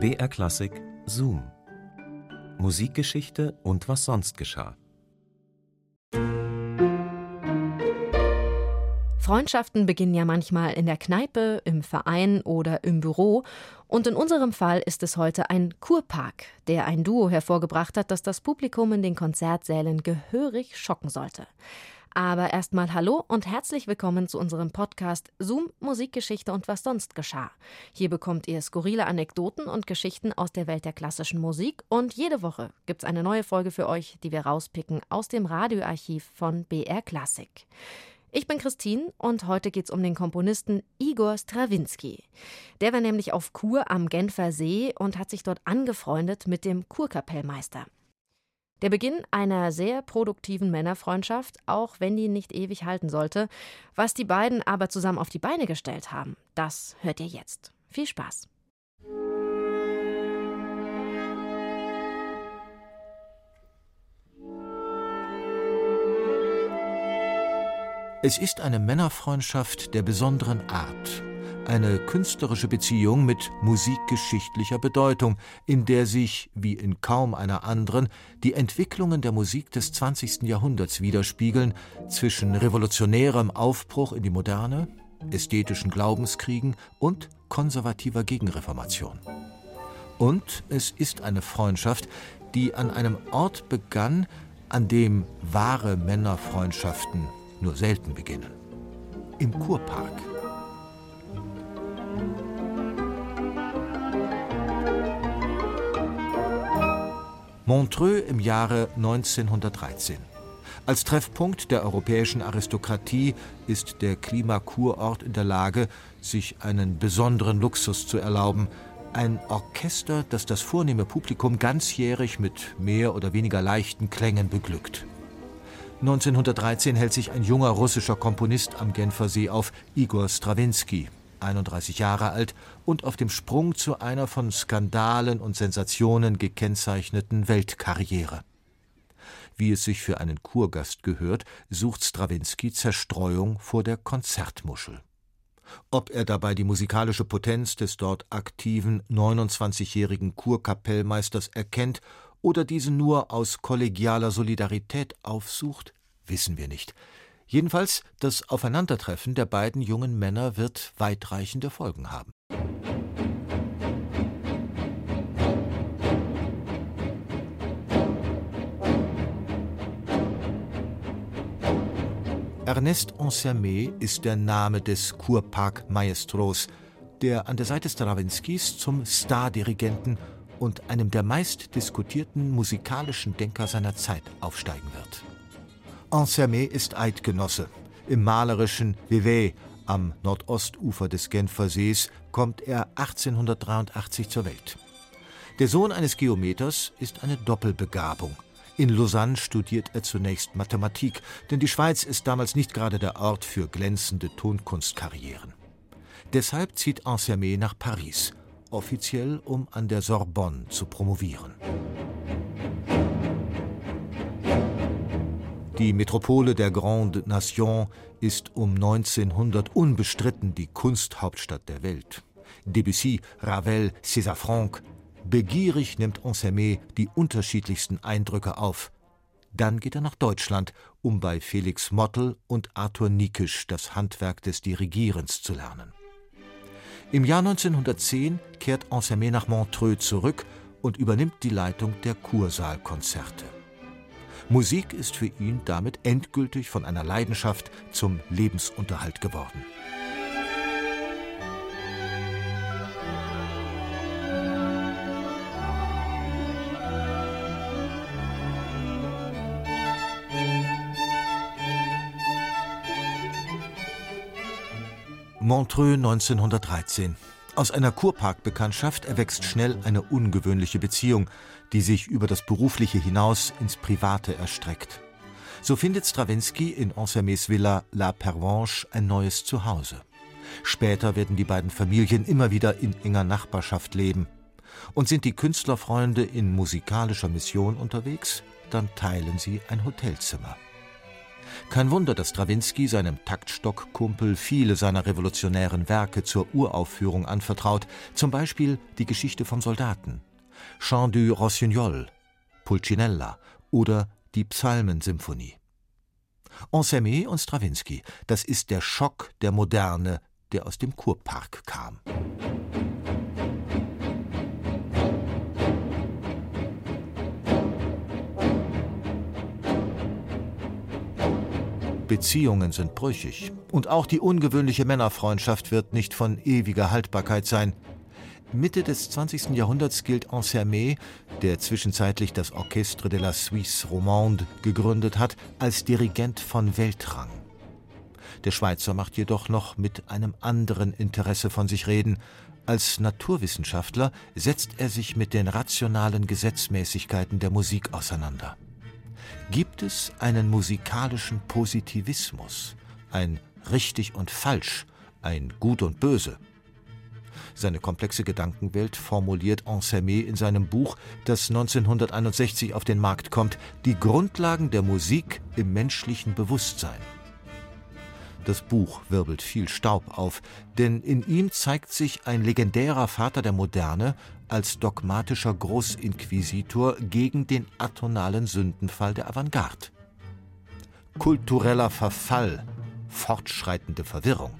BR Klassik Zoom. Musikgeschichte und was sonst geschah. Freundschaften beginnen ja manchmal in der Kneipe, im Verein oder im Büro. Und in unserem Fall ist es heute ein Kurpark, der ein Duo hervorgebracht hat, das das Publikum in den Konzertsälen gehörig schocken sollte. Aber erstmal hallo und herzlich willkommen zu unserem Podcast Zoom Musikgeschichte und was sonst geschah. Hier bekommt ihr skurrile Anekdoten und Geschichten aus der Welt der klassischen Musik und jede Woche gibt's eine neue Folge für euch, die wir rauspicken aus dem Radioarchiv von BR Classic. Ich bin Christine und heute geht's um den Komponisten Igor Strawinski. Der war nämlich auf Kur am Genfer See und hat sich dort angefreundet mit dem Kurkapellmeister. Der Beginn einer sehr produktiven Männerfreundschaft, auch wenn die nicht ewig halten sollte. Was die beiden aber zusammen auf die Beine gestellt haben, das hört ihr jetzt. Viel Spaß! Es ist eine Männerfreundschaft der besonderen Art, eine künstlerische Beziehung mit musikgeschichtlicher Bedeutung, in der sich, wie in kaum einer anderen, die Entwicklungen der Musik des 20. Jahrhunderts widerspiegeln, zwischen revolutionärem Aufbruch in die Moderne, ästhetischen Glaubenskriegen und konservativer Gegenreformation. Und es ist eine Freundschaft, die an einem Ort begann, an dem wahre Männerfreundschaften nur selten beginnen. Im Kurpark. Montreux im Jahre 1913. Als Treffpunkt der europäischen Aristokratie ist der Klimakurort in der Lage, sich einen besonderen Luxus zu erlauben. Ein Orchester, das das vornehme Publikum ganzjährig mit mehr oder weniger leichten Klängen beglückt. 1913 hält sich ein junger russischer Komponist am Genfer See auf, Igor Strawinski, 31 Jahre alt und auf dem Sprung zu einer von Skandalen und Sensationen gekennzeichneten Weltkarriere. Wie es sich für einen Kurgast gehört, sucht Strawinski Zerstreuung vor der Konzertmuschel. Ob er dabei die musikalische Potenz des dort aktiven 29-jährigen Kurkapellmeisters erkennt oder diesen nur aus kollegialer Solidarität aufsucht, wissen wir nicht. Jedenfalls, das Aufeinandertreffen der beiden jungen Männer wird weitreichende Folgen haben. Ernest Ansermet ist der Name des Kurpark Maestros, der an der Seite Strawinskys zum Stardirigenten und einem der meistdiskutierten musikalischen Denker seiner Zeit aufsteigen wird. Ansermet ist Eidgenosse. Im malerischen Vevey am Nordostufer des Genfer Sees kommt er 1883 zur Welt. Der Sohn eines Geometers ist eine Doppelbegabung. In Lausanne studiert er zunächst Mathematik, denn die Schweiz ist damals nicht gerade der Ort für glänzende Tonkunstkarrieren. Deshalb zieht Ansermet nach Paris, offiziell um an der Sorbonne zu promovieren. Die Metropole der Grande Nation ist um 1900 unbestritten die Kunsthauptstadt der Welt. Debussy, Ravel, César Franck. Begierig nimmt Ansermet die unterschiedlichsten Eindrücke auf. Dann geht er nach Deutschland, um bei Felix Mottl und Arthur Nikisch das Handwerk des Dirigierens zu lernen. Im Jahr 1910 kehrt Ansermet nach Montreux zurück und übernimmt die Leitung der Kursaalkonzerte. Musik ist für ihn damit endgültig von einer Leidenschaft zum Lebensunterhalt geworden. Montreux 1913 aus einer Kurparkbekanntschaft erwächst schnell eine ungewöhnliche Beziehung, die sich über das Berufliche hinaus ins Private erstreckt. So findet Stravinsky in Ansermets Villa La Pervenche ein neues Zuhause. Später werden die beiden Familien immer wieder in enger Nachbarschaft leben. Und sind die Künstlerfreunde in musikalischer Mission unterwegs, dann teilen sie ein Hotelzimmer. Kein Wunder, dass Strawinski seinem Taktstockkumpel viele seiner revolutionären Werke zur Uraufführung anvertraut, zum Beispiel die Geschichte vom Soldaten, Chant du Rossignol, Pulcinella oder die Psalmensymphonie. Ensemé und Strawinski, das ist der Schock der Moderne, der aus dem Kurpark kam. Beziehungen sind brüchig. Und auch die ungewöhnliche Männerfreundschaft wird nicht von ewiger Haltbarkeit sein. Mitte des 20. Jahrhunderts gilt Ansermet, der zwischenzeitlich das Orchestre de la Suisse Romande gegründet hat, als Dirigent von Weltrang. Der Schweizer macht jedoch noch mit einem anderen Interesse von sich reden. Als Naturwissenschaftler setzt er sich mit den rationalen Gesetzmäßigkeiten der Musik auseinander gibt es einen musikalischen Positivismus, ein richtig und falsch, ein gut und böse. Seine komplexe Gedankenwelt formuliert Ensemé in seinem Buch, das 1961 auf den Markt kommt, die Grundlagen der Musik im menschlichen Bewusstsein. Das Buch wirbelt viel Staub auf, denn in ihm zeigt sich ein legendärer Vater der Moderne als dogmatischer Großinquisitor gegen den atonalen Sündenfall der Avantgarde. Kultureller Verfall, fortschreitende Verwirrung,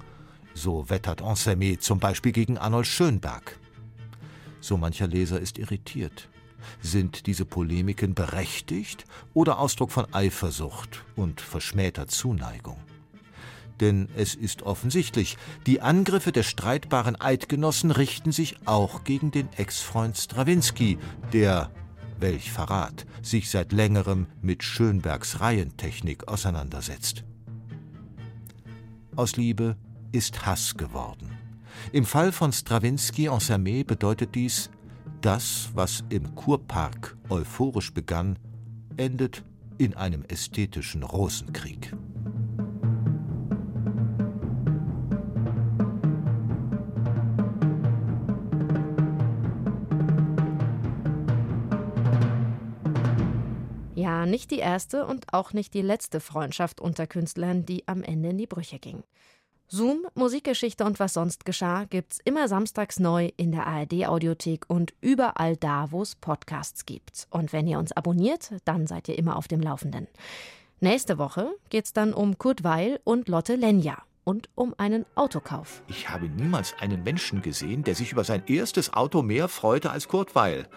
so wettert Ensemé zum Beispiel gegen Arnold Schönberg. So mancher Leser ist irritiert. Sind diese Polemiken berechtigt oder Ausdruck von Eifersucht und verschmähter Zuneigung? Denn es ist offensichtlich, die Angriffe der streitbaren Eidgenossen richten sich auch gegen den Ex-Freund Strawinski, der, welch Verrat, sich seit längerem mit Schönbergs Reihentechnik auseinandersetzt. Aus Liebe ist Hass geworden. Im Fall von Strawinski en Samé bedeutet dies, das, was im Kurpark euphorisch begann, endet in einem ästhetischen Rosenkrieg. Nicht die erste und auch nicht die letzte Freundschaft unter Künstlern, die am Ende in die Brüche ging. Zoom, Musikgeschichte und was sonst geschah, gibt's immer samstags neu in der ARD-Audiothek und überall da, wo es Podcasts gibt. Und wenn ihr uns abonniert, dann seid ihr immer auf dem Laufenden. Nächste Woche geht's dann um Kurt Weil und Lotte Lenja und um einen Autokauf. Ich habe niemals einen Menschen gesehen, der sich über sein erstes Auto mehr freute als Kurt Weil,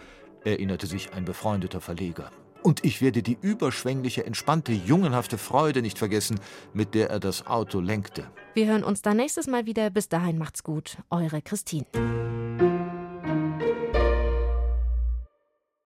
erinnerte sich ein befreundeter Verleger. Und ich werde die überschwängliche, entspannte, jungenhafte Freude nicht vergessen, mit der er das Auto lenkte. Wir hören uns dann nächstes Mal wieder. Bis dahin macht's gut. Eure Christine.